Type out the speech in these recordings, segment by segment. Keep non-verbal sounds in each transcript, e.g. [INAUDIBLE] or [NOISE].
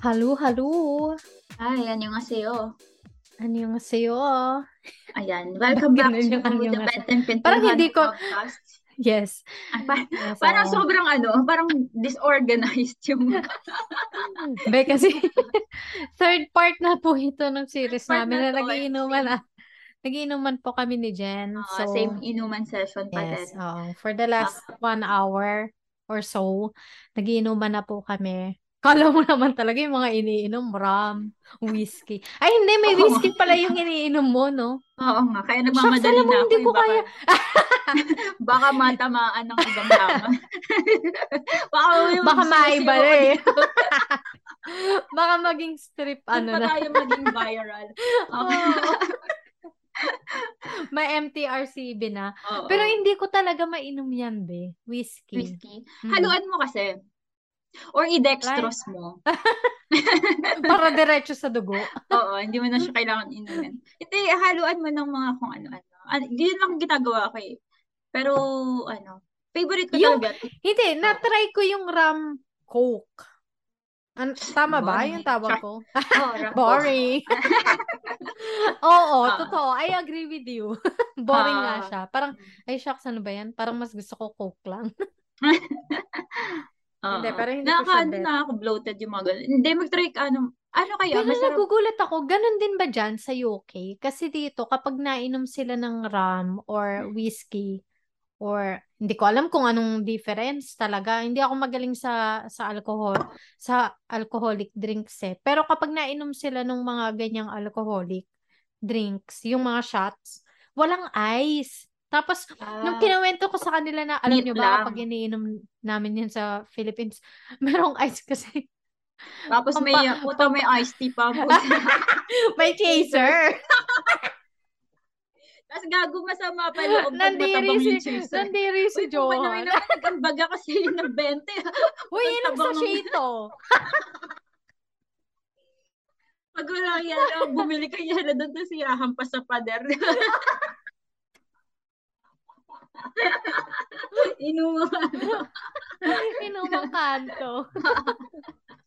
Hello, hello. Ay, annyeonghaseyo. Annyeonghaseyo. Ayan, welcome back to yung the. Bed and Pintuhan Parang hindi ko- podcast. Yes. Ay, pa- yes parang oo. sobrang ano, parang disorganized yung [LAUGHS] Be, kasi [LAUGHS] third part na po ito ng series part namin na na nagiinuman na. Nagiinuman po kami ni Jen. uh, So, same inuman session pa yes. din. oo. For the last one hour or so, nagiinuman na po kami. Kala mo naman talaga yung mga iniinom, rum, whiskey. Ay, hindi, may Oo. whiskey pala yung iniinom mo, no? Oo nga, kaya Shucks, nagmamadali alam mo, na ako. hindi eh, ko baka, kaya. [LAUGHS] baka matamaan ng ibang tama. [LAUGHS] baka yung Baka maiba eh. [LAUGHS] Baka maging strip ano pa na. tayo maging viral. Oo. Oo. May MTRCB na. Oo. Pero hindi ko talaga mainom yan, be. Whiskey. Whiskey. Mm. Haluan mo kasi. Or i-dextrose mo. [LAUGHS] Para diretso sa dugo. [LAUGHS] Oo, hindi mo na siya kailangan inumin. Hindi, haluan mo ng mga kung ano-ano. Ano, yun lang ginagawa ko eh. Pero, ano, favorite ko Yung- talaga. Hindi, na-try ko yung rum coke. An- tama ba Boring. yung tawag ko? [LAUGHS] Oh, Boring. Oo, Ah. totoo. I agree with you. Boring nga Ah. siya. Parang, ay shucks, ano ba yan? Parang mas gusto ko coke lang. Hindi, pero hindi ko Nakaka, siya ano ako bloated yung mga ganun. Hindi, mag-try ka, ano, ano kaya, Pero masarap. nagugulat ako, ganun din ba dyan sa UK? Kasi dito, kapag nainom sila ng rum or whiskey, or hindi ko alam kung anong difference talaga. Hindi ako magaling sa sa alcohol, sa alcoholic drinks eh. Pero kapag nainom sila ng mga ganyang alcoholic drinks, yung mga shots, walang ice. Tapos, nung Ah, kinawento ko sa kanila na, alam nyo ba, lang. kapag iniinom namin yan sa Philippines, [LAUGHS] merong ice kasi. Tapos may, Pampa- puta may iced tea pa. puta. [LAUGHS] May chaser. [LAUGHS] Tapos gago masama pa loob pag Nandiri matabang si, yung chaser. nandiri si Uy, puta naman Johan. naman, nag-ambaga kasi yun ng 20. Uy, inom sa shito. Pag wala yan, bumili ka yan doon sa sirahan pa sa pader. [LAUGHS] Inuman. [LAUGHS] Inom ang kanto.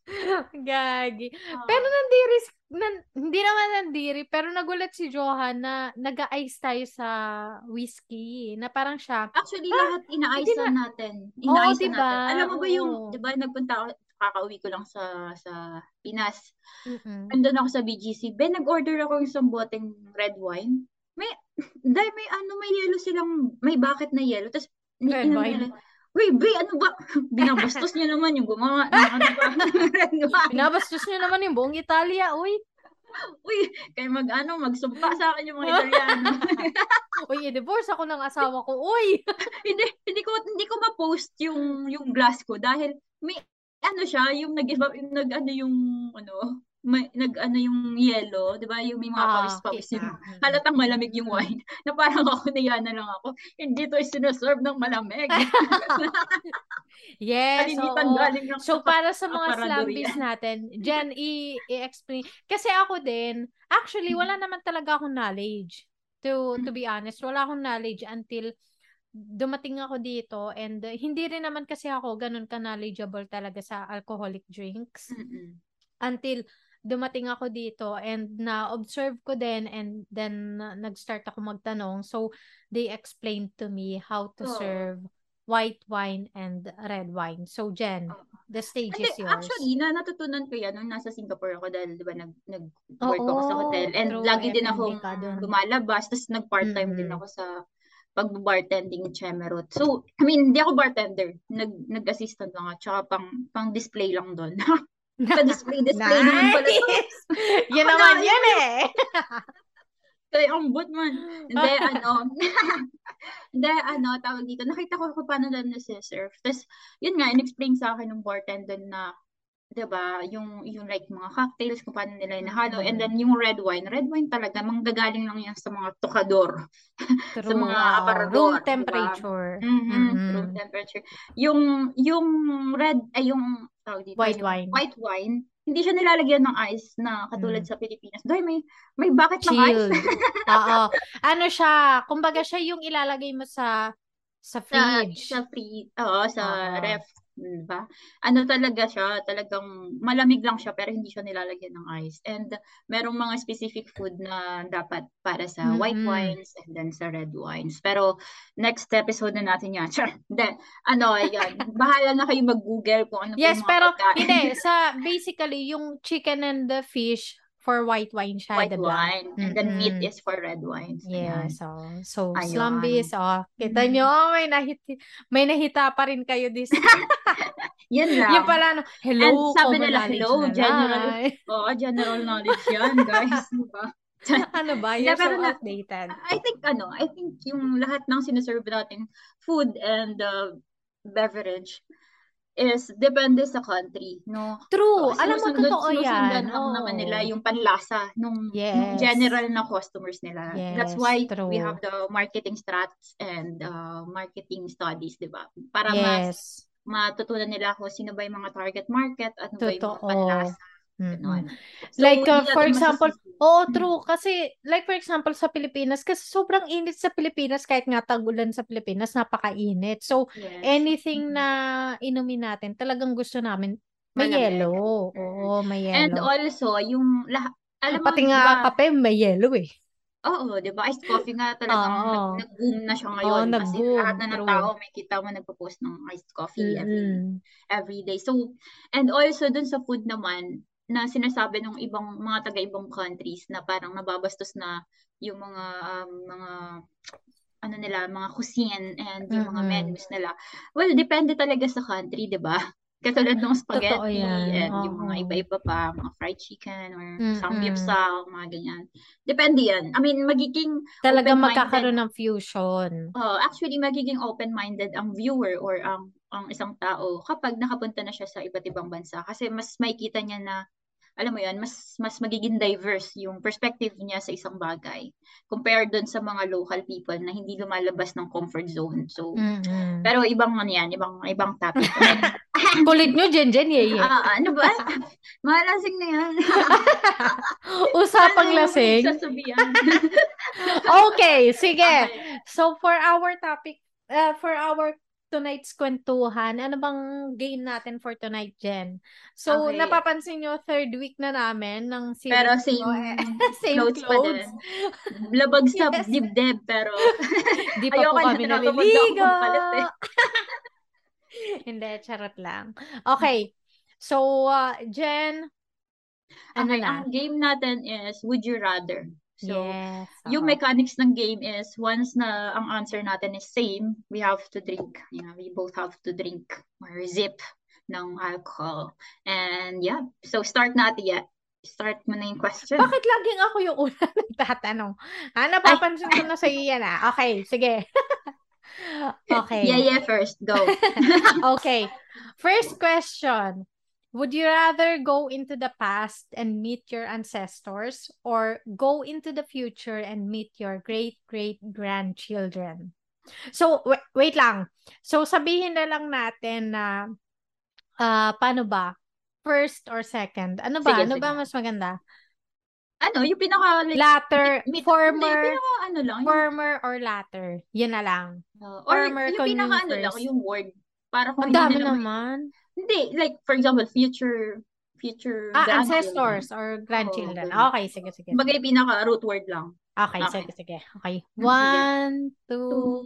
[LAUGHS] Gagi. Pero nandiri, nan, hindi naman nandiri, pero nagulat si Johan na nag-ice tayo sa whiskey. Na parang siya, Actually, lahat hindi ina-icean natin. Oo, Ina-icean diba? natin. Alam mo ba yung, Oo. di ba, nagpunta ako, kakauwi ko lang sa sa Pinas. mm Nandun ako sa BGC. Ben, nag-order ako ng isang boteng red wine. May, dahil may ano, may yellow silang, may bucket na yellow. Tapos, Red wine. Uy, be, ano ba? [LAUGHS] Binabastos niyo naman yung gumawa ng ano ba? [LAUGHS] Pinabastos niyo naman yung buong Italia. Uy, Uy, kayo mag, ano, magsumpa sa akin yung mga Italiano. [LAUGHS] uy, i-divorce ako ng asawa ko. Uy! hindi, hindi ko, hindi ko ma-post yung, yung glass ko dahil may, ano siya, yung nag yung nag, ano yung, ano, may, nag, ano yung yellow, di ba? Yung may mga Ah, pawis-pawis Mm. halatang malamig yung wine. [LAUGHS] Na parang ako, niya na lang ako. Hindi to sinaserve ng malamig. [LAUGHS] Yes, oo. galing lang So, para sa mga yan. natin, Jen, i- i-explain. Kasi ako din, actually, wala naman talaga akong knowledge. To, to be honest, wala akong knowledge until dumating ako dito and uh, hindi rin naman kasi ako ganun ka-knowledgeable talaga sa alcoholic drinks Mm-mm. until dumating ako dito and na-observe ko din and then uh, nag-start ako magtanong. So, they explained to me how to Oo. serve white wine and red wine. So, Jen, Oo. the stage Hindi, is yours. actually, na natutunan ko yan nung nasa Singapore ako dahil, di ba, nag, nag-work ako sa hotel. And true, lagi din F&B dun. lumalabas. Tapos nag-part-time din Mm-mm. ako sa pag-bartending in Chemerot. So, I mean, hindi ako bartender. Nag, nag-assistant lang ako. Tsaka pang, pang display lang doon. [LAUGHS] sa display, display naman pala. to. Nice! [LAUGHS] Yan Ako naman na, yan eh! Kaya ang but man. Hindi, [LAUGHS] ano, [LAUGHS] hindi, ano, tawag dito. Nakita ko kung paano lang nasi-serve. Tapos, yun nga, in-explain sa akin ng bartender na, 'di ba, yung yung like mga cocktails kung paano nila inahalo and then yung red wine, red wine talaga manggagaling lang yan sa mga tokador. True, mga aparador, Room temperature. Mhm, Mhm. room temperature. Yung yung red ay yung tawag dito, White wine. white wine, hindi siya nilalagyan ng ice na katulad Mm. sa Pilipinas. Dahil may may bucket ng ice. [LAUGHS] Oo. Ano siya, kumbaga siya yung ilalagay mo sa sa sa fridge. sa free, oo, sa Oo. ref. Di ba? Ano talaga siya, talagang malamig lang siya pero hindi siya nilalagyan ng ice. And merong mga specific food na dapat para sa Mm-mm. white wines and then sa red wines. Pero next episode na natin yan. Char, then, ano, yan. [LAUGHS] Bahala na kayo mag-google kung ano Yes, pero pagkain. hindi. Sa, basically, yung chicken and the fish for white wine siya, white diba? wine. And then meat is for red wines. Ayan. Yes, so, so Ayun. slumbies, oh, kita Mm. nyo, oh, may nahita, may nahita pa rin kayo this. [LAUGHS] Yan [LAUGHS] lang. yung pala, no, hello, And sabi nila, hello, general. [LAUGHS] Oo, general knowledge yan, guys. Diba? ano ba? You're so outdated. I think, ano, I think yung lahat ng sinaserve natin, food and uh, beverage, is depende sa country, no? True. Oo, Alam mo, totoo yan. lang Oo. naman nila yung panlasa nung, nung Yes. general na customers nila. That's Yes, why true. we have the marketing strats and uh, marketing studies, di ba? Para mas Yes. matutunan nila kung sino ba yung mga target market, ano ba yung mga Totoo. Mm-mm. Ganun. Like, uh, for example, masisisi. Oo, Mm. true. Kasi, like for example, sa Pilipinas, kasi sobrang init sa Pilipinas, kahit nga tag-ulan sa Pilipinas, napakainit. So, Yes. anything Mm. na inumin natin, talagang gusto namin, may yellow. Oo, may And yellow. also, yung lahat, alam mo, Pati nga ba, kape, may yellow eh. oo, di ba, iced coffee nga talagang nag- nag-boom na siya ngayon. Kasi nag-boom. lahat na ng True. tao, may kita mo nagpo-post ng iced coffee every, Mm-mm. every day. So, and also dun sa food naman, na sinasabi ng ibang mga taga-ibang countries na parang nababastos na yung mga um, mga ano nila, mga cuisine and yung mga Mm-mm. menus nila. Well, depende talaga sa country, 'di ba? [LAUGHS] Katulad ng spaghetti and yung mga iba-iba pa, mga fried chicken or Mm-mm. samgyeopsal, mga ganyan. Depende yan. I mean, magiging open-minded. magkakaroon ng fusion. Oh, actually magiging open-minded ang viewer or ang ang isang tao kapag nakapunta na siya sa iba't ibang bansa kasi mas makikita niya na alam mo yan, mas mas magiging diverse yung perspective niya sa isang bagay compared doon sa mga local people na hindi lumalabas ng comfort zone. So, Mm-mm. pero ibang ano yan, ibang ibang topic. [LAUGHS] [LAUGHS] Kulit nyo, Jen Jen, ye, ye. Ah, ano ba? [LAUGHS] Malasing na yan. Usapang Ano lasing. Sasabihan. Okay, sige. Okay. So for our topic, uh, for our tonight's kwentuhan, ano bang game natin for tonight, Jen? So, Okay. napapansin nyo, third week na namin ng series Pero ko, same, eh. [LAUGHS] Same clothes, clothes. Labag sa Yes. dibdib, pero [LAUGHS] Di pa ayoko po na kami na naliligo. magpalit eh. [LAUGHS] Hindi, charot lang. Okay. So, uh, Jen, ano Okay, na? ang game natin is Would You Rather. So, yes. yung oo. mechanics ng game is once na ang answer natin is same, we have to drink. Yeah, we both have to drink or zip ng alcohol. And yeah, so start natin yeah. Start mo na yung question. Bakit laging ako yung una [LAUGHS] nagtatanong? Ah, napapansin ko na sa iyo yan ah. Okay, sige. [LAUGHS] okay. Yeah, yeah, first. Go. [LAUGHS] Okay. First question. Would you rather go into the past and meet your ancestors or go into the future and meet your great great grandchildren? So, wa- wait lang. So, sabihin na lang natin na ah paano ba? First or second? Ano ba? Sige, ano sige. ba mas maganda? ano, yung pinaka, like, Latter, meet- hindi, former, pinaka, ano lang, yung, former or latter? Yun na lang. uh, or former yung pinaka, ano lang, yung word. Para kung Ang hindi dami nila, naman. Hindi, like, for example, future, future Ah, ancestors or grandchildren. ganun. Okay, sige, sige. Kumbaga, yung pinaka root word lang. Okay, Okay. sige, sige. Okay. Sige. One, two,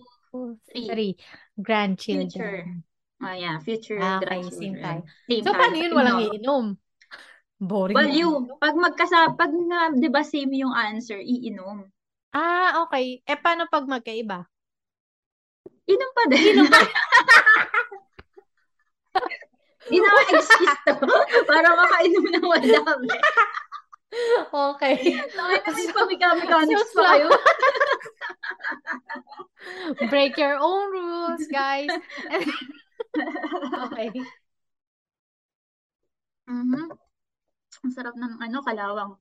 three. three. Grandchildren. Ah, yeah, future okay, grandchildren. same time. Same So, time. paano yun? Walang No. iinom? Boring. Well, you, pag magkasa, pag na, di ba same yung answer, iinom. Ah, okay. Eh, paano pag magkaiba? Inom pa din. Inom pa. [LAUGHS] Di na excuse to. [LAUGHS] Para makainom ng madami. Okay. Nakita ko pa mechanics So pa kayo. [LAUGHS] Break your own rules, guys. [LAUGHS] okay. Mhm. Ang sarap ng ano, kalawang.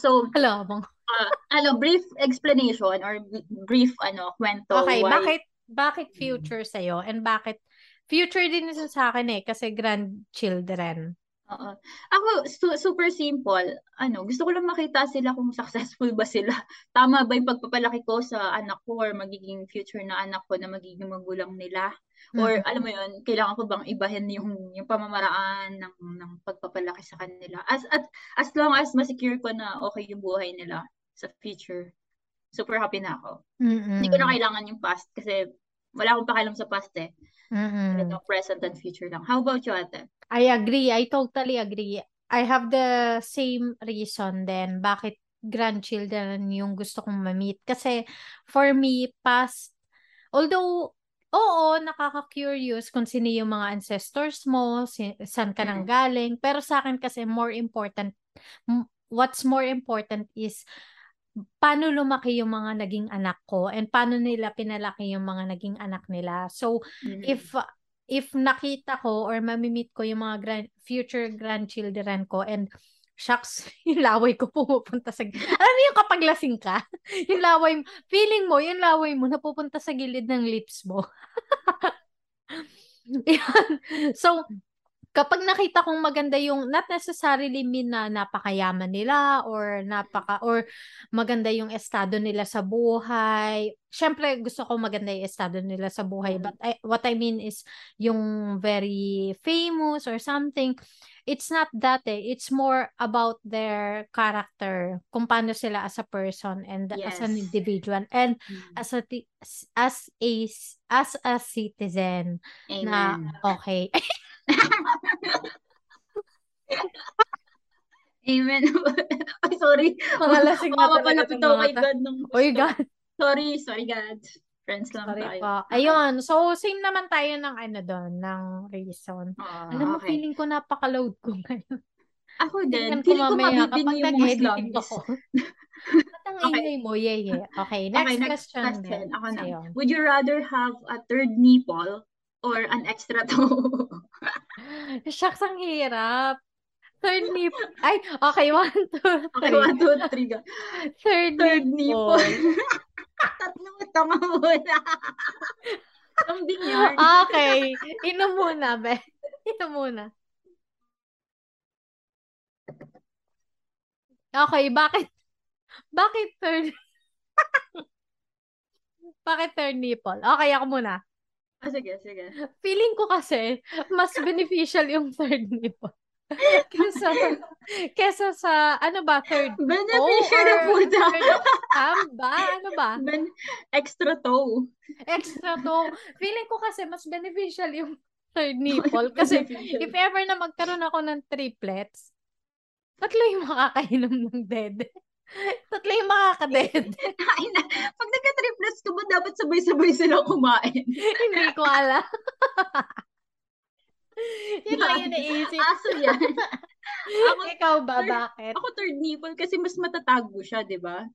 So, bang. uh, ano, brief explanation or brief ano, kwento Okay, why bakit bakit future sa'yo? And bakit future din isa sa akin eh kasi grandchildren. Oo. Ako, su- super simple. Ano, gusto ko lang makita sila kung successful ba sila. [LAUGHS] Tama ba yung pagpapalaki ko sa anak ko or magiging future na anak ko na magiging magulang nila? Or Mm. alam mo yun, kailangan ko bang ibahin yung yung pamamaraan ng ng pagpapalaki sa kanila. As at as long as masecure ko na okay yung buhay nila sa future. Super happy na ako. Hindi ko na kailangan yung past kasi wala akong pakialam sa past eh. Mm-mm. Talagang present and future lang. How about you, ate? I agree. I totally agree. I have the same reason then bakit grandchildren yung gusto kong ma-meet. Kasi for me, past, although, oo, nakaka-curious kung sino yung mga ancestors mo, si, saan ka nang galing. Pero sa akin kasi more important, m- what's more important is paano lumaki yung mga naging anak ko and paano nila pinalaki yung mga naging anak nila. So, Mhm. if if nakita ko or mamimit ko yung mga grand, future grandchildren ko and shucks, [LAUGHS] yung laway ko pumupunta sa Alam mo yung kapag lasing ka, [LAUGHS] yung laway, feeling mo, yung laway mo napupunta sa gilid ng lips mo. [LAUGHS] Yan. So, kapag nakita kong maganda yung not necessarily mean na napakayaman nila or napaka or maganda yung estado nila sa buhay. Syempre gusto ko maganda yung estado nila sa buhay but I, what I mean is yung very famous or something. It's not that eh. It's more about their character, kung paano sila as a person and as an Yes. individual and Mm. as a as a as a citizen na Amen. okay. [LAUGHS] [LAUGHS] Amen. [LAUGHS] Ay, sorry. Mga lasing na talaga ako mga kay God ng Oy. God. Sorry, sorry God. Friends lang Sorry tayo. po. Ayun. So, same naman tayo ng ano doon, ng reason. Ah, Alam mo, okay. feeling ko napaka-load ko ngayon. Ako din. Tingnan ko Feeling ko mabitin kapag yung mga slumbies. ako. [LAUGHS] Ang Okay. ingay mo? Yeah, yeah. Okay, next Okay, next question, question. Ako na. Sa'yo. Would you rather have a third nipple or an extra [LAUGHS] toe? Shucks, ang hirap. Third nip. Ay, okay. One, two, Okay, three. one, two, three. go. Third, Third nipple. nipple. [LAUGHS] Tatlong tanga muna. Lambing yan. Okay. Inom muna, be. Inom muna. Okay, bakit? Bakit third? [LAUGHS] bakit third nipple? Okay, ako muna. Ah, sige, sige. Feeling ko kasi, mas [LAUGHS] beneficial yung third nipple. [LAUGHS] kesa, kesa sa, ano ba, third Beneficial na puta. third thumb ba? Ano ba? Ben, extra toe. Extra to. Feeling ko kasi mas beneficial yung third [LAUGHS] nipple. Kasi if ever na magkaroon ako ng triplets, tatlo yung makakainom ng dede. Tatlo yung makakadede. Ay, [LAUGHS] na, pag nagka-triplets ka ba, dapat sabay-sabay sila kumain. [LAUGHS] Hindi ko alam. [LAUGHS] Yun lang yung naisip. Aso yan. Ako, Ikaw ba, third- bakit? ako third nipple kasi mas matatago siya, di ba?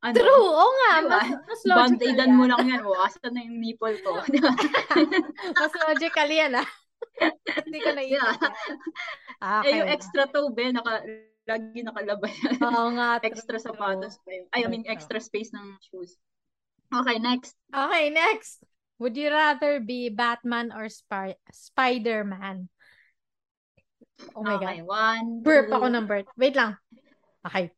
Ano? True, oo nga. Diba? Mas, mas logical Band-aidan yan. mo lang yan. O, asa na yung nipple ko. Di ba? Mas logical yan, ah. Hindi ko naisip Yeah. Ah, Eh, yung okay. extra toe, be, naka, lagi nakalabay yan. Oo nga. [LAUGHS] extra true. sapatos pa yun. Ay, I mean, extra space ng shoes. Okay, next. Okay, next. Would you rather be Batman or Spy- Spider-Man? Oh my okay, God. one, Burp two, ako ng burp. Wait lang. Okay.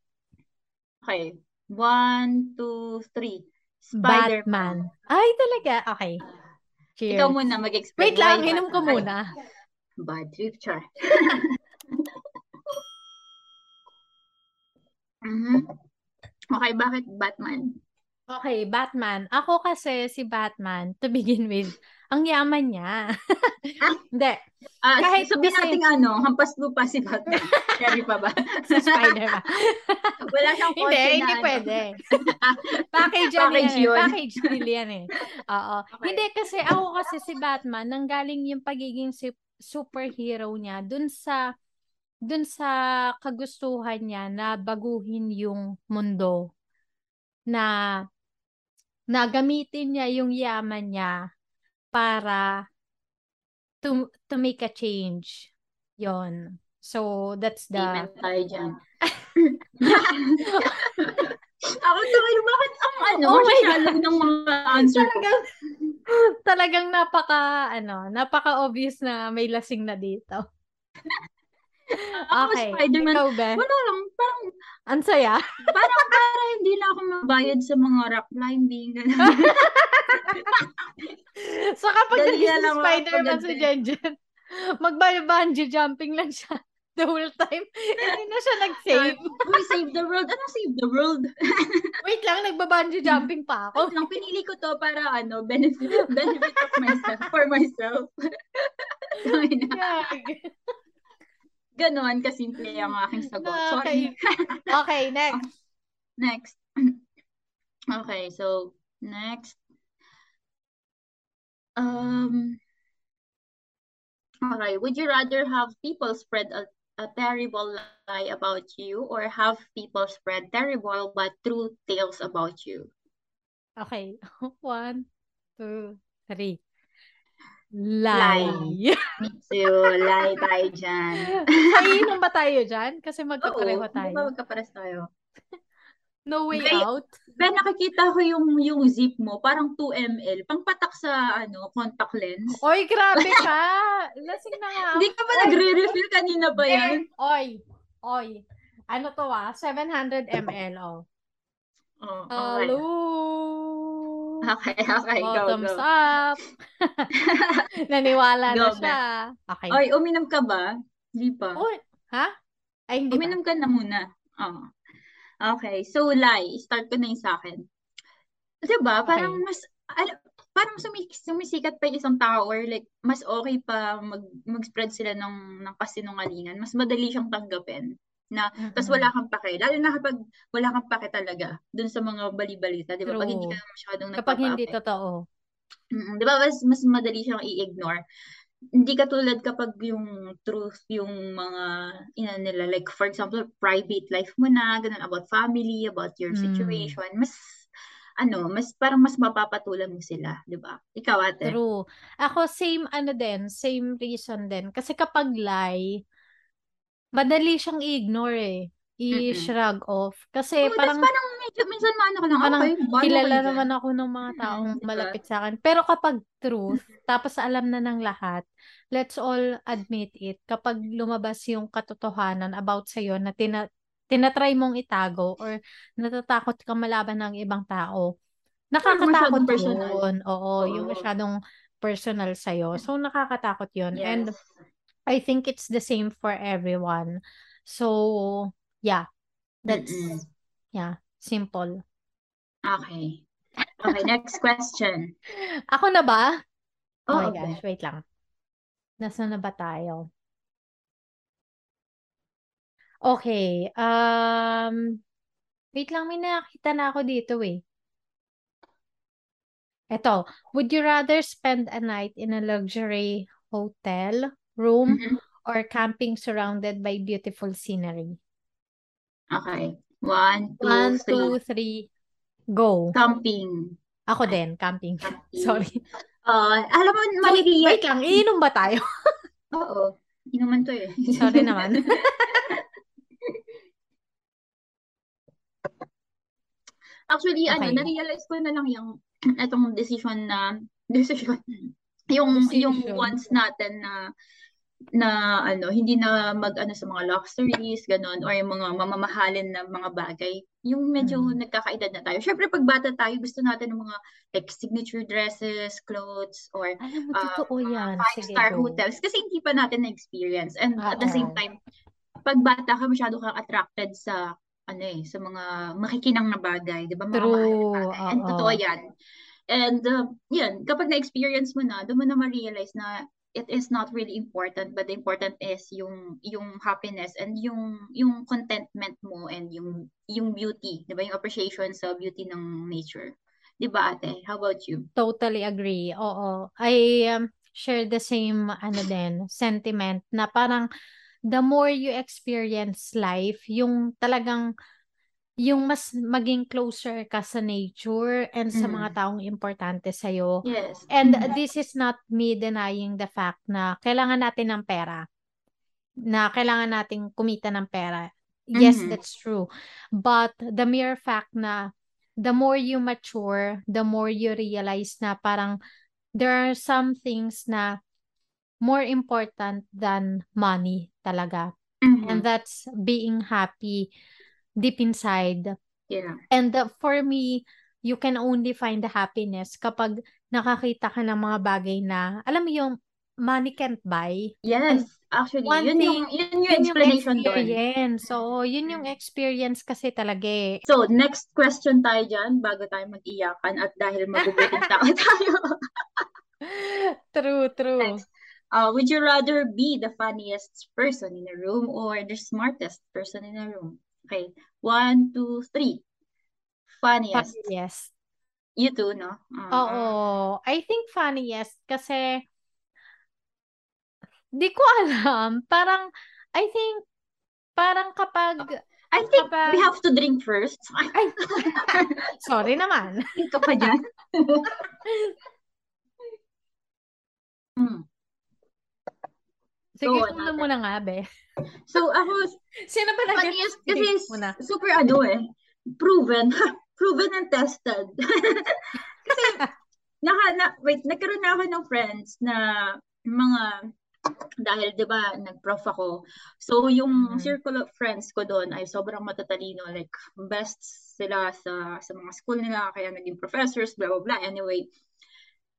Okay. One, two, three. Spider-Man. Batman. Ay, talaga. Okay. Cheers. Ikaw muna mag-explain. Wait lang, Why inom ko muna. Bad trip, char. [LAUGHS] Mhm. Okay, bakit Batman? Okay, Batman. Ako kasi si Batman, to begin with, ang yaman niya. [LAUGHS] Hindi, Ah, Kahit sabihin kasi- natin ano, hampas lupa si Batman. [LAUGHS] Carry pa ba? si Spider-Man. [LAUGHS] Wala siyang hindi, kotse na hindi ano. pwede. Package Package yan. eh. yun. Package deal yan eh. Oo. Okay. Hindi kasi ako kasi si Batman, nanggaling yung pagiging si superhero niya dun sa dun sa kagustuhan niya na baguhin yung mundo na na gamitin niya yung yaman niya para to, to make a change. Yon. So, that's the... Amen tayo dyan. [LAUGHS] Ako tuloy, bakit ang ano, Oh my shallow ng mga answer talagang, talagang napaka, ano, napaka-obvious na may lasing na dito. Ako Okay, Spider-Man, ikaw ba? wala lang, parang, Ang saya. parang para hindi na ako mabayad sa mga rock climbing. [LAUGHS] So kapag naging na Spider-Man si pagdating. Jenjen, magba-bungee jumping lang siya [LAUGHS] the whole time. Hindi na siya nag-save. We save the world. Ano save the world? [LAUGHS] Wait lang, nagba-bungee jumping pa ako. Wait lang, pinili ko to para ano, benefit, benefit of myself, for myself. Yag. Ganon kasimple ang aking sagot. Sorry. Okay, next. [LAUGHS] Next. Okay, so next. Um, okay, would you rather have people spread a, a terrible lie about you or have people spread terrible but true tales about you? Okay. [LAUGHS] One, two, three. Lie. Me too. Lie tayo dyan. Maiinom ba tayo dyan? Kasi magkapareho Oo, tayo. ba magkapares tayo? No way May- out. Ben, nakikita ko yung yung zip mo, parang 2 ml, pangpatak sa ano, contact lens. Oy, grabe [LAUGHS] ka. Lasing na nga. Hindi ka ba nagre-refill kanina ba yan? Oy, oy. Ano to ah? 700 ml, oh. Oh, okay. Hello. Okay, [LAUGHS] okay, go, Bottoms go. up. [LAUGHS] Naniwala na Go, siya. Okay. Oy, uminom ka ba? Hindi pa. Uy, ha? Ay, hindi ba? Uminom ka na muna. Oh. Okay, so lie. Start ko na yung sa akin. Diba, parang Okay. mas, al- parang sumi- sumisikat pa yung isang tao or like, mas okay pa mag, mag-spread sila ng, ng kasinungalingan. Mas madali siyang tanggapin. Na, tas Mm-mm. wala kang pake. Lalo na kapag wala kang pake talaga dun sa mga bali-balita, di ba? Pag hindi True. ka masyadong Kapag hindi totoo. Mm, di ba? Mas, mas madali siyang i-ignore. Hindi katulad kapag yung truth, yung mga, ina nila, like for example, private life mo na, ganun, about family, about your Mm. situation, mas, ano, mas, parang mas mapapatulan mo sila, di ba? Ikaw, ate. True. Ako, same ano din, same reason din. Kasi kapag lie, madali siyang i-ignore eh. I-shrug off. Kasi tas parang, parang medyo, minsan maano ka lang, parang okay, kilala kayo naman ako ng mga taong Mm, diba? malapit sa akin. Pero kapag truth, [LAUGHS] tapos alam na ng lahat, let's all admit it, kapag lumabas yung katotohanan about sa'yo na tina tinatry mong itago or natatakot ka malaban ng ibang tao, nakakatakot yun. Oo, yung Oo. masyadong personal sa'yo. So, nakakatakot yun. And Yes. I think it's the same for everyone. So, yeah, that's, Mm-mm. yeah, simple. Okay. Okay, next question. [LAUGHS] Ako na ba? Oh my Oo, gosh, wait lang. Nasaan na ba tayo? Okay, um, wait lang, may nakita na ako dito eh. Eto, would you rather spend a night in a luxury hotel room Mhm. or camping surrounded by beautiful scenery? Okay. One, two, One, three. two, three, go. Camping. Ako din, camping. [LAUGHS] Camping. Sorry. Uh, alam mo, So, maliliit. wait lang, iinom ba tayo? [LAUGHS] Oo. Inuman to eh. Sorry naman. [LAUGHS] Actually, ano, Okay. na-realize ko na lang yung itong decision na decision yung yung Decision. wants natin na na ano hindi na mag-ano sa mga luxuries ganun or yung mga mamamahalin na mga bagay yung medyo Mm. nagkakaedad na tayo syempre pag bata tayo gusto natin ng mga like signature dresses clothes or Alam mo, uh, totoo yan. five Sige, star go. hotels kasi hindi pa natin na-experience and at the same time pag bata ka masyado kang attracted sa ano eh sa mga makikinang na bagay 'di ba mga True. bagay and Oo. totoo yan and uh, yan kapag na-experience mo na doon mo na ma-realize na it is not really important but the important is yung yung happiness and yung yung contentment mo and yung yung beauty 'di ba yung appreciation sa beauty ng nature 'di ba ate how about you Totally agree. Oo. I um, share the same ano din, sentiment na parang the more you experience life, yung talagang yung mas maging closer ka sa nature and sa mga Mm. taong importante sa'yo. yes And this is not me denying the fact na kailangan natin ng pera. Na kailangan nating kumita ng pera. Yes, Mhm. that's true. But the mere fact na the more you mature, the more you realize na parang there are some things na more important than money talaga. And that's being happy deep inside. Yeah. And uh, for me, you can only find the happiness kapag nakakita ka ng mga bagay na, alam mo yung money can't buy. Yes, actually, One yun thing, yung, yun yung Yun yung explanation doon. experience. So, yun yung experience kasi talaga eh. So, next question tayo dyan bago tayo mag-iyakan at dahil mabubuting tao [LAUGHS] tayo. True, true. Next. Uh, would you rather be the funniest person in a room or the smartest person in a room? Okay, one, two, three. Funniest. Funniest. You too, no? Uh, Oo. I think funniest kasi di ko alam. Parang, I think, parang kapag, I think kapag, we have to drink first. ay, [LAUGHS] sorry naman. Ka pa dyan. [LAUGHS] Hmm. Sige, so, on natin. muna nga, be. So, ako, [LAUGHS] Sino ba nag- funniest kasi muna. super ano eh, proven. [LAUGHS] proven and tested. [LAUGHS] kasi, naka, na, wait, nagkaroon na ako ng friends na mga, dahil 'di ba nag-prof ako. So yung Mhm. circle of friends ko doon ay sobrang matatalino, like best sila sa sa mga school nila kaya naging professors, blah blah blah. Anyway,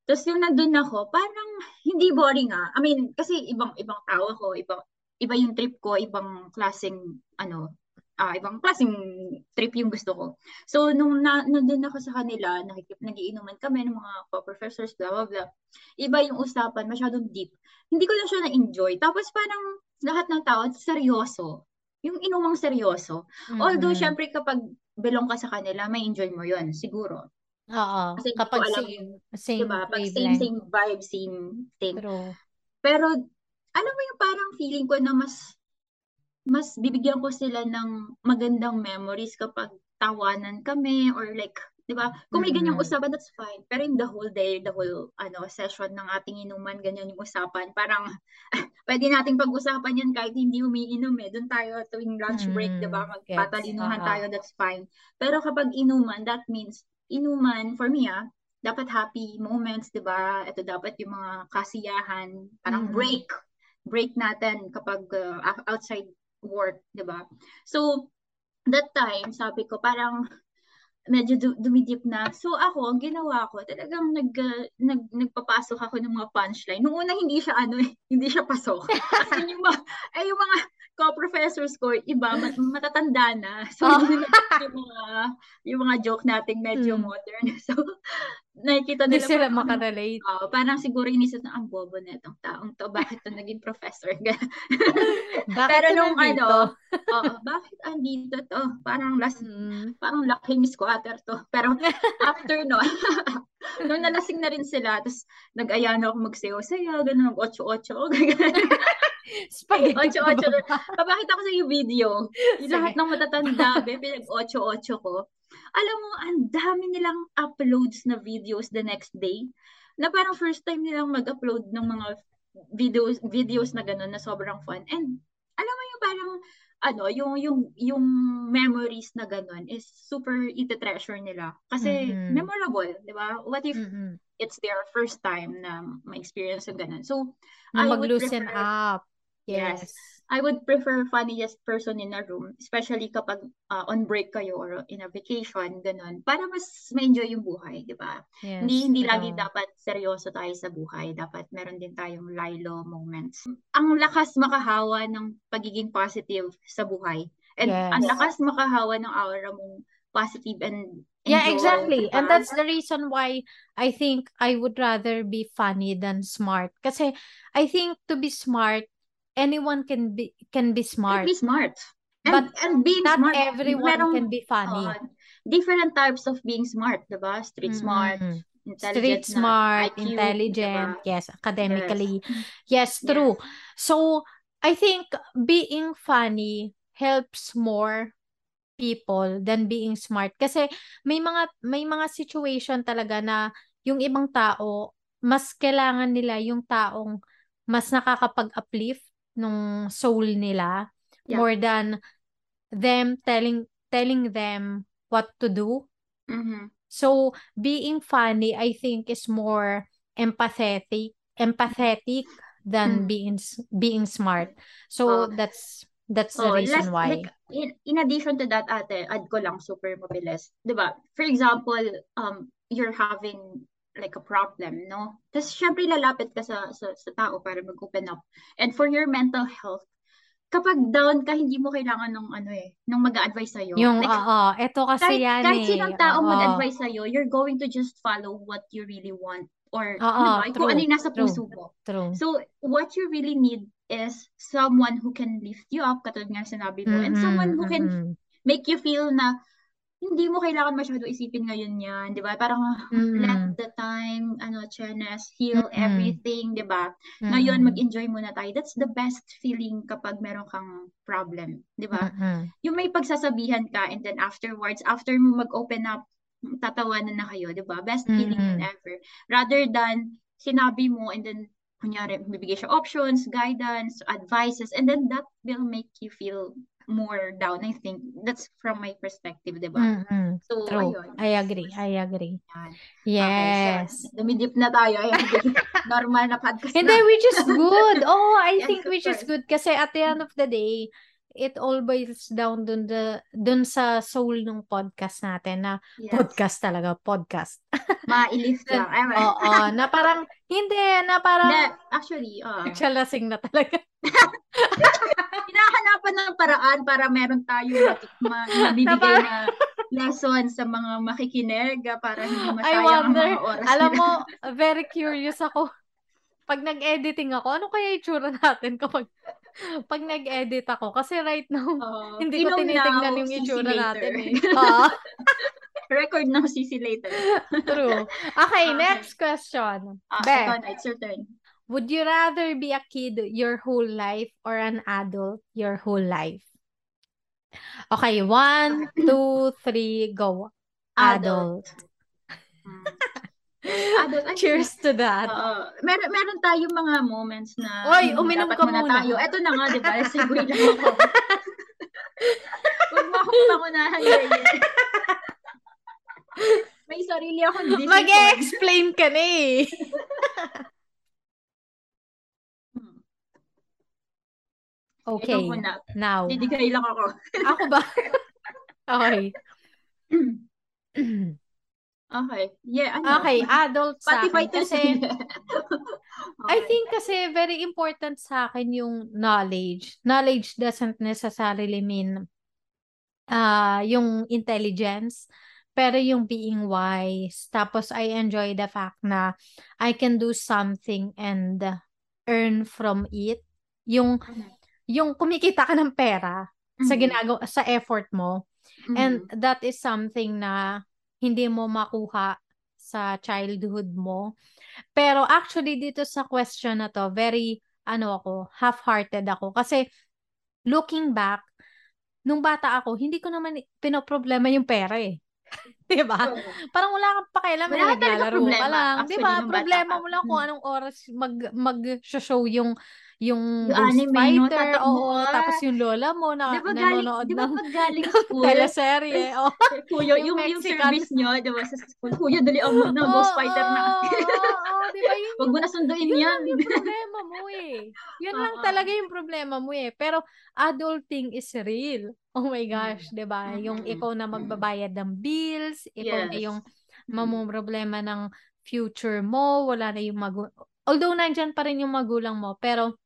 tapos yung nandun ako, parang hindi boring ah. I mean, kasi ibang ibang tao ako, ibang iba yung trip ko, ibang klaseng ano, ah ibang klaseng trip yung gusto ko. So nung na, nandun ako sa kanila, nakikip nagiinuman kami ng mga co-professors, blah blah blah. Iba yung usapan, masyadong deep. Hindi ko na siya na-enjoy. Tapos parang lahat ng tao seryoso. Yung inumang seryoso. Although Mhm. syempre kapag belong ka sa kanila, may enjoy mo 'yon siguro. Oo. Kasi Kapag alam same, same Diba? Pag same, same vibe, same thing. True. Pero, alam mo yung parang feeling ko na mas, mas bibigyan ko sila ng magandang memories kapag tawanan kami or like, di ba? Kung may ganyang usapan, that's fine. Pero in the whole day, the whole ano session ng ating inuman, ganyan yung usapan. Parang, [LAUGHS] pwede nating pag-usapan yan kahit hindi umiinom eh. Doon tayo tuwing lunch break, di ba? Mm, Magpatalinuhan gets. tayo, that's fine. Pero kapag inuman, that means, inuman, for me ah, dapat happy moments, di ba? Ito dapat yung mga kasiyahan, parang Mhm. break, break natin kapag uh, outside work, di ba? So, that time, sabi ko, parang medyo du- dumidip na. So ako, ang ginawa ko, talagang nag, uh, nag, nagpapasok ako ng mga punchline. Nung una, hindi siya ano eh, hindi siya pasok. Kasi yung mga, [LAUGHS] ay yung mga co-professors ko, iba, mat- matatanda na. So, Oh. [LAUGHS] yung mga, yung mga joke nating medyo Mm. modern. [LAUGHS] So, nakikita Hindi nila sila parang, makarelate. ah, parang siguro inisip na, ang bobo na itong taong to, bakit to naging professor? [LAUGHS] Bakit Pero ka nung nandito? ano, oo, bakit andito to? Parang last, Mm. parang laking squatter to. Pero after no, [LAUGHS] nung nalasing na rin sila, tapos nag-aya na ako magsayaw-sayaw, gano'n, mag-ocho-ocho, [LAUGHS] Spaghetti ocho-ocho. ka ba? Papakita ko sa iyo video. Yung lahat ng matatanda, be, pinag-ocho-ocho ko. Alam mo, ang dami nilang uploads na videos the next day, na parang first time nilang mag-upload ng mga videos videos na gano'n na sobrang fun. And alam mo yung parang ano, yung yung yung memories na gano'n is super ite-treasure nila kasi Mhm. memorable, 'di ba? What if Mm-mm. it's their first time na ma-experience yung gano'n? So, Na mag-loosen prefer up. Yes. Yes. I would prefer funniest person in a room, especially kapag uh, on break kayo or in a vacation, ganun, para mas ma-enjoy yung buhay, di ba? Hindi Yes. hindi lagi True. dapat seryoso tayo sa buhay, dapat meron din tayong lilo moments. Ang lakas makahawa ng pagiging positive sa buhay. And ang Yes. lakas makahawa ng aura mong positive and Yeah, enjoy, exactly. di And that's the reason why I think I would rather be funny than smart. Kasi I think to be smart, anyone can be can be Can smart. be smart. And, But and being Not smart, everyone merong can be funny. uh, different types of being smart, di ba? Street smart, Mm-mm. intelligent Street smart, IQ, intelligent, yes, Yes. academically. Yes. Yes, true. So, I think being funny helps more people than being smart kasi may mga may mga situation talaga na yung ibang tao mas kailangan nila yung taong mas nakakapag-uplift nung soul nila Yeah. more than them telling telling them what to do. Mhm. So being funny I think is more empathetic empathetic than Mm. being being smart. So Oh. that's That's the Oh, reason last, why. like, in, in addition to that, ate, add ko lang super mabilis. 'Di ba? For example, um, you're having like a problem, no? Tapos syempre lalapit ka sa, sa, sa tao para mag-open up. And for your mental health, kapag down ka, hindi mo kailangan ng ano eh, nung mag-a-advise sa'yo. Yung, Like, oo, eto kasi kahit, yan kahit eh. sinong taong Oo. mag-advise sa'yo, you're going to just follow what you really want. Or, Oo, ano kung true, ano yung nasa true. puso mo. True. So, what you really need is someone who can lift you up, katulad nga sinabi mo, and someone who can Mm-mm, make you feel na hindi mo kailangan masyado isipin ngayon yan, di ba? Parang mm-mm, let the time, ano, Chenes, heal Mm-mm. everything, di ba? Ngayon, mm-mm, mag-enjoy muna tayo. That's the best feeling kapag meron kang problem, di ba? mm-mm. Yung may pagsasabihan ka and then afterwards, after mo mag-open up, tatawanan na kayo, di ba? Best feeling Mm-mm. ever. Rather than sinabi mo and then kunyari, bibigay siya options, guidance, advices, and then that will make you feel more down. I think that's from my perspective, di ba? Mm-mm. So, True. ayun. I agree. I agree. Yan. Yes. Okay, so, dumidip na tayo. Ayan, [LAUGHS] normal na podcast Hindi, na. which is good. [LAUGHS] Oh, I Yes, think which is good kasi at the end of the day, it all boils down dun, the, dun sa soul ng podcast natin na Yes. podcast talaga, podcast. [LAUGHS] Ma-lift lang. Ay, [LAUGHS] ma- Oo, na parang, hindi, na parang, Hindi, actually, uh, nagsalasing na talaga. [LAUGHS] hinahanapan ng paraan para meron tayo ma, mabibigay na lesson sa mga makikinig para hindi masayang ang mga oras alam nila. mo, very curious ako. Pag nag-editing ako, ano kaya itsura natin kapag pag nag-edit ako? Kasi right now, Oo. hindi ko Inom tinitingnan now, yung itsura natin eh. [LAUGHS] Record now, sisi later. true. Okay, Okay. next question. Ah, Be, ikaw na, it's your turn. would you rather be a kid your whole life or an adult your whole life? Okay, one, [LAUGHS] two, three, go. Adult. Mm. Adult. Ay, Cheers to that. Oo. meron, meron tayong mga moments na Oy, uminom ka muna tayo. Eto na nga, di ba? Segue lang ako. Huwag mo akong pangunahan. May sarili akong discipline. Mag-explain ka na eh. [LAUGHS] Okay, muna. now. Didigay lang ako. Ako ba? [LAUGHS] Okay. [CLEARS THROAT] [CLEARS THROAT] okay. Yeah, ano? Okay, adult sa akin. Kasi, [LAUGHS] I Okay. think kasi very important sa akin yung knowledge. Knowledge doesn't necessarily mean uh, yung intelligence, pero yung being wise. Tapos I enjoy the fact na I can do something and earn from it. Yung Mhm. yung kumikita ka ng pera sa Mhm. ginagawa sa effort mo and Mhm. that is something na hindi mo makuha sa childhood mo. Pero actually dito sa question na to, very ano ako, half-hearted ako kasi looking back, nung bata ako, hindi ko naman pinoproblema yung pera eh. [LAUGHS] 'Di ba? Oo. Parang wala kang pakialam, Wala naglalaro ka problema, lang, 'di ba? Problema mo lang kung anong oras mag mag-show yung yung Yung Ghost anime, no? Fighter, Tatakbo oo, ka. tapos yung lola mo na Di ba galing, nanonood di ba ng pag galing [LAUGHS] ng school, teleserye. Oh. kuya, yung yung, yung Mexican. service nyo, di ba, sa school, kuya, dali ang [LAUGHS] na, Ghost Fighter na. Oo, di ba? Yun, [LAUGHS] Huwag mo na sunduin yun yan. lang yung problema mo eh. Yun lang talaga yung problema mo eh. Pero adulting is real. Oh my gosh, di ba? Yung Mm-mm. ikaw na magbabayad ng bills, ikaw na Yes. yung Mm. mamumroblema ng future mo, wala na yung magu... Although nandyan pa rin yung magulang mo, pero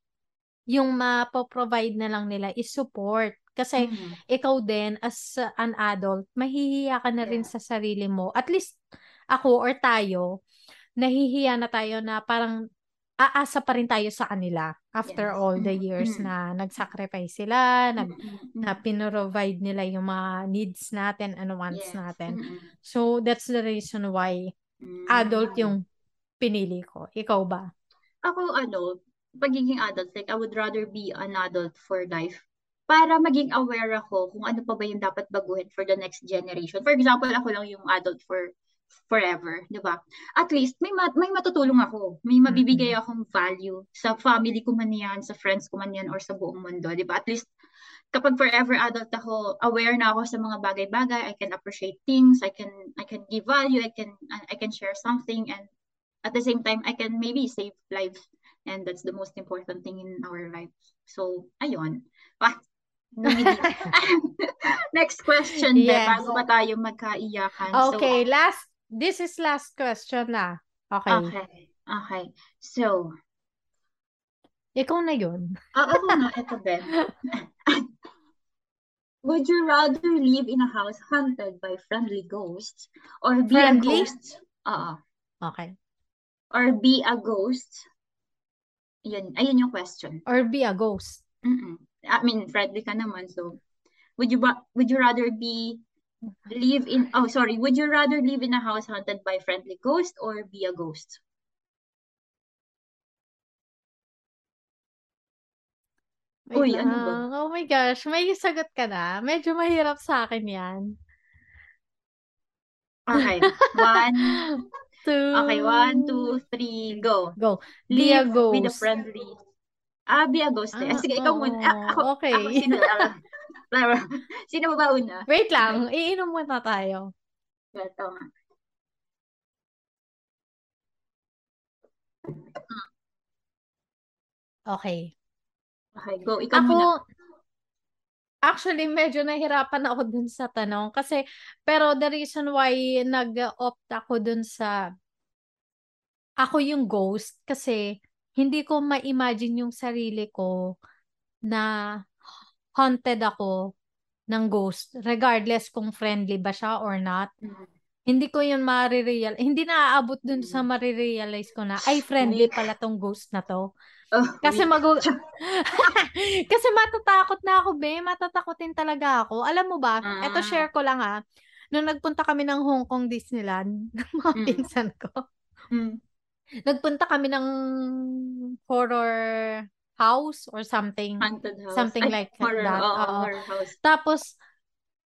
yung mapoprovide na lang nila is support. Kasi Mm. ikaw din, as an adult, mahihiya ka na rin Yeah. sa sarili mo. At least ako or tayo, nahihiya na tayo na parang aasa pa rin tayo sa kanila after Yes. all the Mm. years Mm. na nag-sacrifice sila, nag, Mm-mm. na pinrovide nila yung mga needs natin and Yes. wants natin. Mm-mm. So, that's the reason why adult yung pinili ko. Ikaw ba? Ako, ano, pagiging adult, like, I would rather be an adult for life para maging aware ako kung ano pa ba yung dapat baguhin for the next generation. For example, ako lang yung adult for forever, di ba? At least, may, ma- may matutulong ako. May mabibigay akong value sa family ko man yan, sa friends ko man yan, or sa buong mundo, di ba? At least, kapag forever adult ako, aware na ako sa mga bagay-bagay, I can appreciate things, I can I can give value, I can I can share something, and at the same time, I can maybe save lives. And that's the most important thing in our lives. So, ayun. Ah, [LAUGHS] [LAUGHS] Next question, yes. Bago ba tayo magkaiyakan? Okay, so, last, this is last question na. Okay. Okay. Okay. So, ikaw na yun. Oo, ako na. [LAUGHS] Ito, Ben. Would you rather live in a house haunted by friendly ghosts or be friendly? a ghost? Oo. Okay. Or be a ghost? Yun, ayun yung question. Or be a ghost. Mm-mm. I mean, friendly ka naman, so would you would you rather be live in oh sorry, would you rather live in a house haunted by friendly ghost or be a ghost? Uy, ano ba? Oh my gosh, may sagot ka na. Medyo mahirap sa akin yan. Okay. One, [LAUGHS] two. Okay, one, two, three, go. Go. Be a Live ghost. with a friendly Ah, be a ghost. Ah, Sige, ikaw muna. Ah, ako, okay. Ako, sino, [LAUGHS] uh, sino ba una? Wait lang, iinom muna tayo. Ito nga. Okay. Okay, go. Ikaw ako, muna. Actually, medyo nahirapan ako dun sa tanong. Kasi, pero the reason why nag-opt ako dun sa ako yung ghost kasi hindi ko ma-imagine yung sarili ko na haunted ako ng ghost regardless kung friendly ba siya or not. Mm. Hindi ko yun marireal. Hindi na aabot dun sa mm. marirealize ko na ay friendly pala tong ghost na to. Oh, kasi mag [LAUGHS] Kasi matatakot na ako, be. Matatakotin talaga ako. Alam mo ba? Ah. Ito share ko lang ah. Nung nagpunta kami ng Hong Kong Disneyland, [LAUGHS] mga mm. pinsan ko. Mm nagpunta kami ng horror house or something. Haunted house. Something Ay, like horror, that. Oh, uh, horror house. Tapos,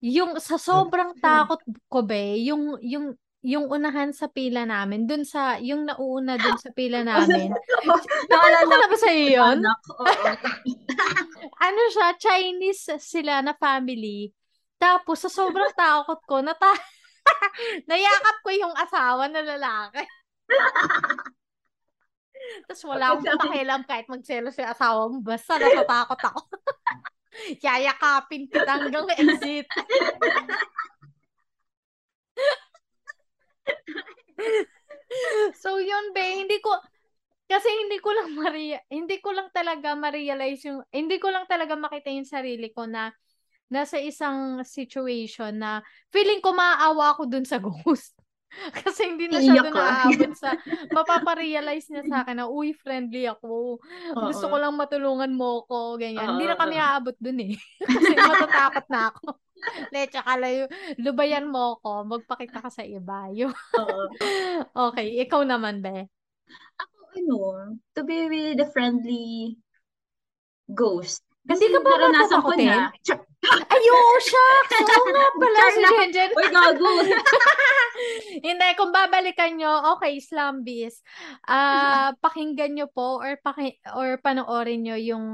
yung sa sobrang takot ko be, yung, yung, yung unahan sa pila namin, dun sa, yung nauuna dun sa pila [LAUGHS] namin. [LAUGHS] Naalala ko na ba sa iyo yun? [LAUGHS] ano siya, Chinese sila na family. Tapos, sa sobrang takot ko, nata nayakap ko yung asawa na lalaki. Tapos wala akong pakialam kahit magselo si asawa mo. Basta natatakot ako. Yayakapin kita hanggang exit. [LAUGHS] so yun be, hindi ko kasi hindi ko lang maria hindi ko lang talaga ma-realize yung hindi ko lang talaga makita yung sarili ko na nasa isang situation na feeling ko maaawa ako dun sa [LAUGHS] ghost. Kasi hindi na siya doon naaabot sa, mapaparealize niya sa akin na, uy, friendly ako. Uh-oh. Gusto ko lang matulungan mo ko, ganyan. Uh-oh. Hindi na kami aabot doon eh. [LAUGHS] Kasi matatakot na ako. Lecha ka layo, lubayan mo ko, magpakita ka sa iba. Yung... [LAUGHS] okay, ikaw naman, be. Ako, ano, to be with the friendly ghost. Kasi Hindi ka ba matatakotin? Na. Ay, oo, shucks! Oo nga pala si Jenjen. Uy, gago! [LAUGHS] Hindi, kung babalikan nyo, okay, Slumbies, uh, [LAUGHS] pakinggan nyo po or, paki or panoorin nyo yung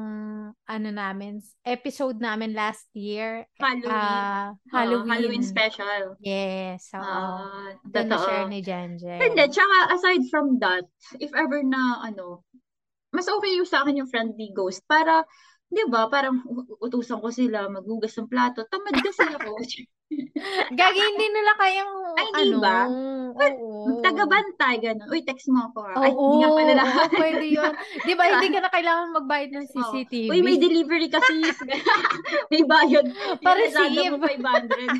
ano namin, episode namin last year. Halloween. Uh, Halloween. Oh, Halloween special. Yes. So, uh, doon na-share ni Jenjen. Hindi, tsaka aside from that, if ever na, ano, mas okay yung sa akin yung friendly ghost para 'di ba, parang utusan ko sila maghugas ng plato. Tamad kasi ako. [LAUGHS] Gagi, hindi nila kayang, Ay, ano, ba? Oo. Tagabantay, gano'n. Uy, text mo ako. Ay, oo, hindi nga pala na. Oo, pwede yun. Di ba, hindi ka na kailangan magbayad ng [LAUGHS] CCTV. Uy, may delivery kasi. [LAUGHS] may bayad. Pa-receive. mo 500.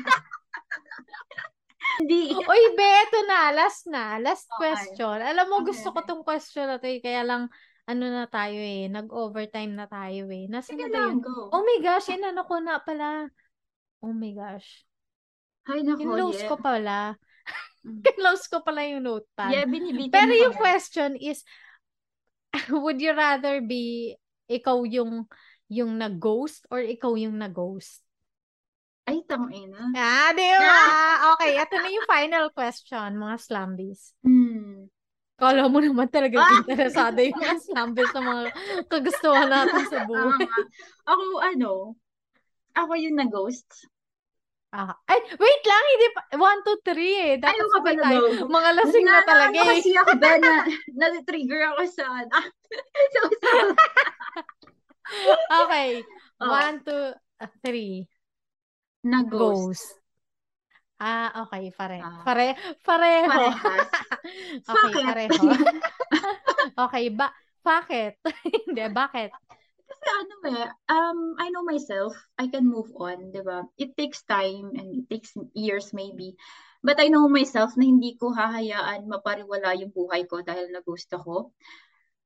Hindi. Uy, Beto na. Last na. Last okay. question. Alam mo, okay. gusto ko tong question na to eh. Kaya lang, ano na tayo eh, nag-overtime na tayo eh. Nasaan na tayo? Go. Oh my gosh, inano ko na pala. Oh my gosh. Ay, nako, Kinlose yeah. ko pala. [LAUGHS] Mm. Kinlose ko pala yung notepad. Yeah, binibitin Pero yung question is, [LAUGHS] would you rather be ikaw yung yung nag-ghost or ikaw yung nag-ghost? Ay, tangina. Ah, di ba? [LAUGHS] okay, ito na yung final question, mga slumbies. Hmm. Kala mo naman talaga ah! interesado yung mas number sa mga kagustuhan natin sa buhay. Uh, ako, ano, ako yung na-ghost. Ah, ay, wait lang, hindi pa, 1, 2, 3 eh. Dapat Ayaw sabay tayo. Mga lasing na, na talaga eh. Kasi ako ba na, na-trigger ako sa, [LAUGHS] [LAUGHS] ah, so, so. okay, 1, 2, Uh, three. Na ghost. Ah, okay, pare. Ah. Pare pareho. Parehas. [LAUGHS] okay, bakit? pareho. [LAUGHS] okay, ba bakit? [LAUGHS] Hindi, bakit? Kasi ano eh, um, I know myself, I can move on, di ba? It takes time and it takes years maybe. But I know myself na hindi ko hahayaan mapariwala yung buhay ko dahil na-ghost ako.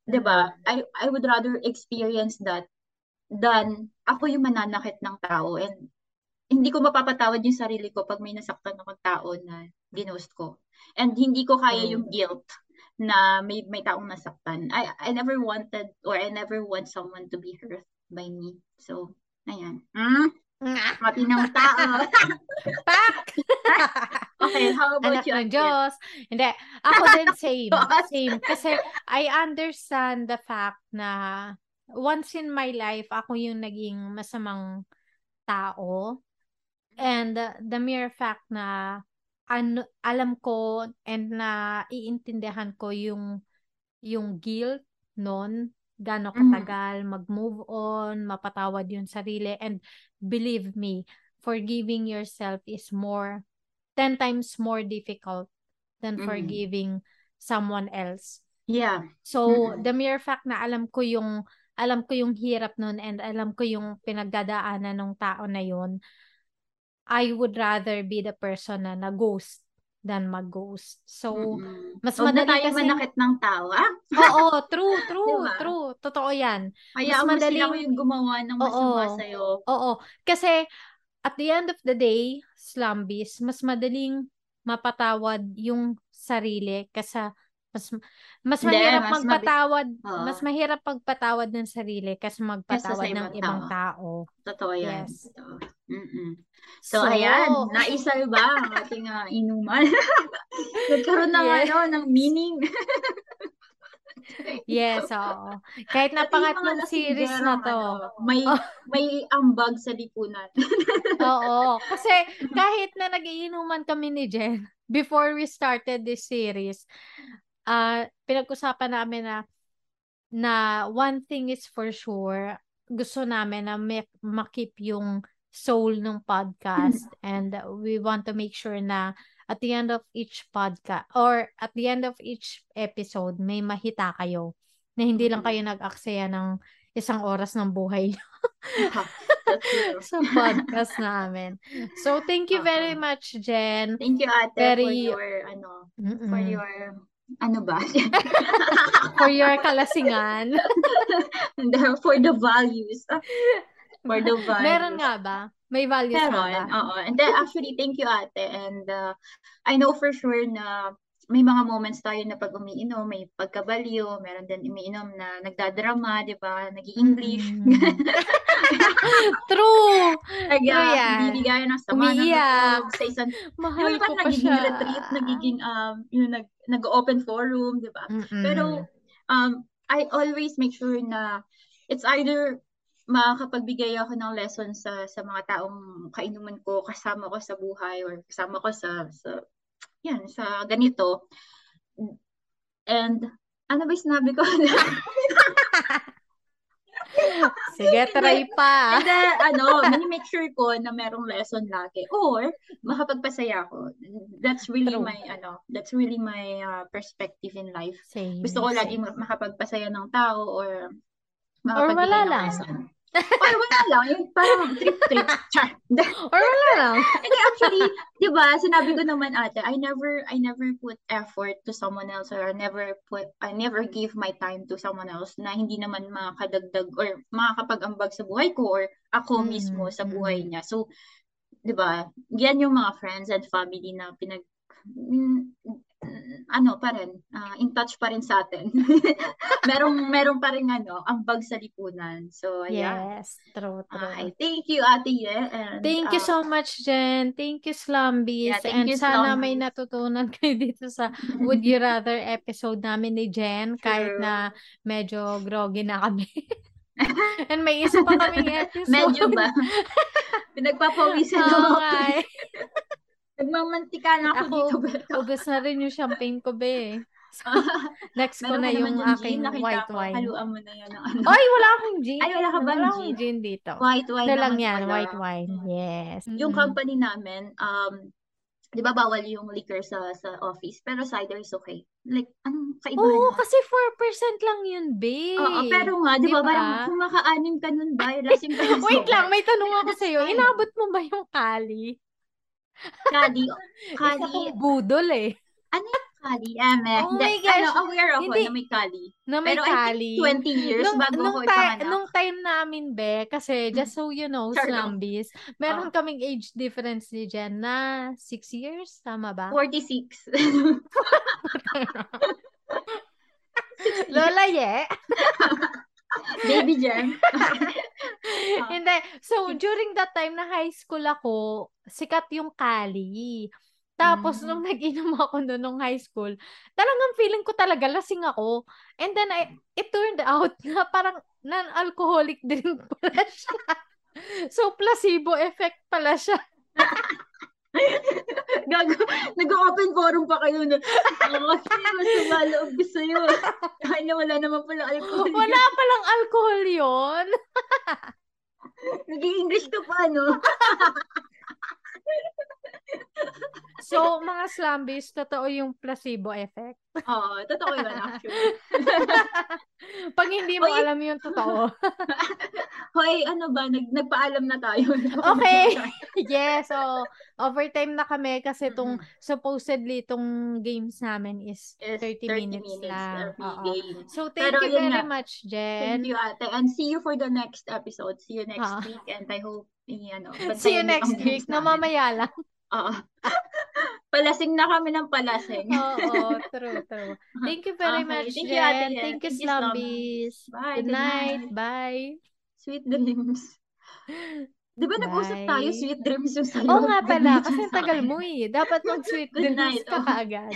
Di ba? I, I would rather experience that than ako yung mananakit ng tao and hindi ko mapapatawad yung sarili ko pag may nasaktan akong tao na ginost ko. And hindi ko kaya yung guilt na may may taong nasaktan. I I never wanted or I never want someone to be hurt by me. So, ayan. Hmm? Mati ng tao. [LAUGHS] Pak! [LAUGHS] okay, how about Anak you? Ng Diyos. Hindi. Ako din [LAUGHS] same. same. Kasi I understand the fact na once in my life, ako yung naging masamang tao And uh, the mere fact na ano, alam ko and na iintindihan ko yung yung guilt noon, gaano mm. katagal mm. mag-move on, mapatawad yung sarili and believe me, forgiving yourself is more 10 times more difficult than mm. forgiving someone else. Yeah. So mm-hmm. the mere fact na alam ko yung alam ko yung hirap noon and alam ko yung pinagdadaanan ng tao na yun, I would rather be the person na na-ghost than mag-ghost. So, mm-hmm. mas Huwag madali na tayo kasi... manakit ng tao, ah? Oo, true, [LAUGHS] true, diba? true. Totoo yan. Kaya mas madali ako yung gumawa ng masama oo, sa'yo. Oo. Kasi, at the end of the day, slumbies, mas madaling mapatawad yung sarili kasi mas mas mahirap mas magpatawad, mabi- mas mahirap pagpatawad ng sarili kasi magpatawad ng tao. ibang tao. Totoo 'yan. Yes. Totoo. Mm-mm. So, so ayan, naisalba ang ating uh, inuman. [LAUGHS] Nagkaroon ng yes. ano, ng meaning. [LAUGHS] yes, oo. Kahit na pangatlong series na to. Ano, may oh. may ambag sa lipunan. [LAUGHS] oo. Kasi kahit na nagiinuman kami ni Jen before we started this series, uh, pinag-usapan namin na na one thing is for sure, gusto namin na make, makip yung soul ng podcast and we want to make sure na at the end of each podcast or at the end of each episode may mahita kayo na hindi lang kayo nag-aksaya ng isang oras ng buhay [LAUGHS] [LAUGHS] sa podcast namin. So thank you very much Jen. Thank you ate very, for your ano Mm-mm. for your ano ba? [LAUGHS] for your kalasingan. for the values. For the values. [LAUGHS] Meron nga ba? May values Meron, nga ba? Oo. And then actually, thank you ate. And uh, I know for sure na may mga moments tayo na pag umiinom, may pagkabaliw, meron din umiinom na nagdadrama, di ba? Nag-English. Mm. [LAUGHS] True! Kaya, True yan. bibigay ng sama Umiiyak. ng sa isang, Mahal ko pa nagiging siya. retreat, nagiging, um, yung nag, nag-open forum, di ba? Pero, um, I always make sure na it's either makakapagbigay ako ng lesson sa sa mga taong kainuman ko, kasama ko sa buhay or kasama ko sa sa yan, sa ganito. And, ano ba sinabi ko? [LAUGHS] [LAUGHS] Sige, try pa. And then, ano, make sure ko na merong lesson lagi. Or, makapagpasaya ako. That's really True. my, ano, that's really my uh, perspective in life. Same, Gusto ko same. lagi makapagpasaya ng tao or Or wala lang. Lesson. Or wala lang, yung parang trip-trip. [LAUGHS] Or wala lang. [LAUGHS] Hindi, actually, di ba, sinabi ko naman ate, I never, I never put effort to someone else or I never put, I never give my time to someone else na hindi naman makakadagdag or makakapag-ambag sa buhay ko or ako mm-hmm. mismo sa buhay niya. So, di ba, yan yung mga friends and family na pinag, mm, ano pa rin, uh, in touch pa rin sa atin. [LAUGHS] merong merong pa rin ano, ang bag sa lipunan. So, ayan. Yes, true, true. Okay, thank you Ate Ye. And, thank you uh, so much, Jen. Thank you, Slumbies. Yeah, thank and you, sana Slumbies. may natutunan [LAUGHS] kayo dito sa [LAUGHS] Would You Rather episode namin ni Jen kahit na medyo groggy na kami. And may isa pa kaming episode. Medyo ba? Pinagpapawisan ko. Nagmamantika na ako, ako dito. Ubus na rin yung champagne ko, be. [LAUGHS] Next ko na yung yung aking gin, white ko. wine. Haluan mo na ng ano. Ay, wala akong gin. Ay, wala ka bang Wala gin? gin dito. White wine Ano lang yan, pala. white wine. Yes. Yung Mm-mm. company namin, um, di ba bawal yung liquor sa sa office, pero cider is okay. Like, anong kaibahan Oo, nun? kasi 4% lang yun, babe. Oo, pero nga, di ba, ba? parang kung maka-anim ka nun ba, lasing ka na Wait lang, may tanong ako sa'yo. [LAUGHS] Inabot mo ba yung kali? Kali, [LAUGHS] Isa kali, kong budol eh. ano yung kali? Eme, Oh Hindi, my gosh. ano, aware ako Hindi. na may kali. Na may Pero I kali. think 20 years nung, bago nung, ako ti- ipanganak. nung time namin, be, kasi just so you know, Sure. Slumbies, meron Oh. kaming age difference ni Jen na 6 years, tama ba? 46. [LAUGHS] [LAUGHS] Lola, yeah. Baby Jem. [LAUGHS] Hindi. So, during that time na high school ako, sikat yung Kali. Tapos, Mm. nung nag-inom ako noon nung high school, talagang feeling ko talaga lasing ako. And then, I, it turned out [LAUGHS] na parang non-alcoholic [LAUGHS] drink pala siya. So, placebo effect pala siya. Gago, nag-open forum pa kayo na, oh, kasi mas sumaloob ko sa'yo. Kaya wala naman pala alcohol. Wala palang alcohol yon Nag-i-English ka pa, no? [LAUGHS] [LAUGHS] So, mga slumbies, totoo yung placebo effect. Oo, totoo yun actually. [LAUGHS] Pag hindi mo Oy. alam yung totoo. [LAUGHS] Hoy, ano ba, nag nagpaalam na tayo. Okay. yes, so overtime na kami kasi itong Mm-mm. supposedly itong games namin is Is 30, minutes, lang. every Oo. game. So thank Pero you very nga. much, Jen. Thank you, ate. And see you for the next episode. See you next Ah. week. And I hope, eh, ano, See you next week na mamaya lang. Oo. [LAUGHS] palasing na kami ng palasing. Oo, [LAUGHS] true, true. Thank you very Okay, much, thank you, Ate Jen. Thank you, Slumbies. Bye. Good night. Bye. Sweet dreams. [LAUGHS] Di ba nag-usap tayo, sweet dreams yung sa'yo? Oo nga pala, kasi tagal mo eh. Dapat mag-sweet dreams night, ka oh. kaagad.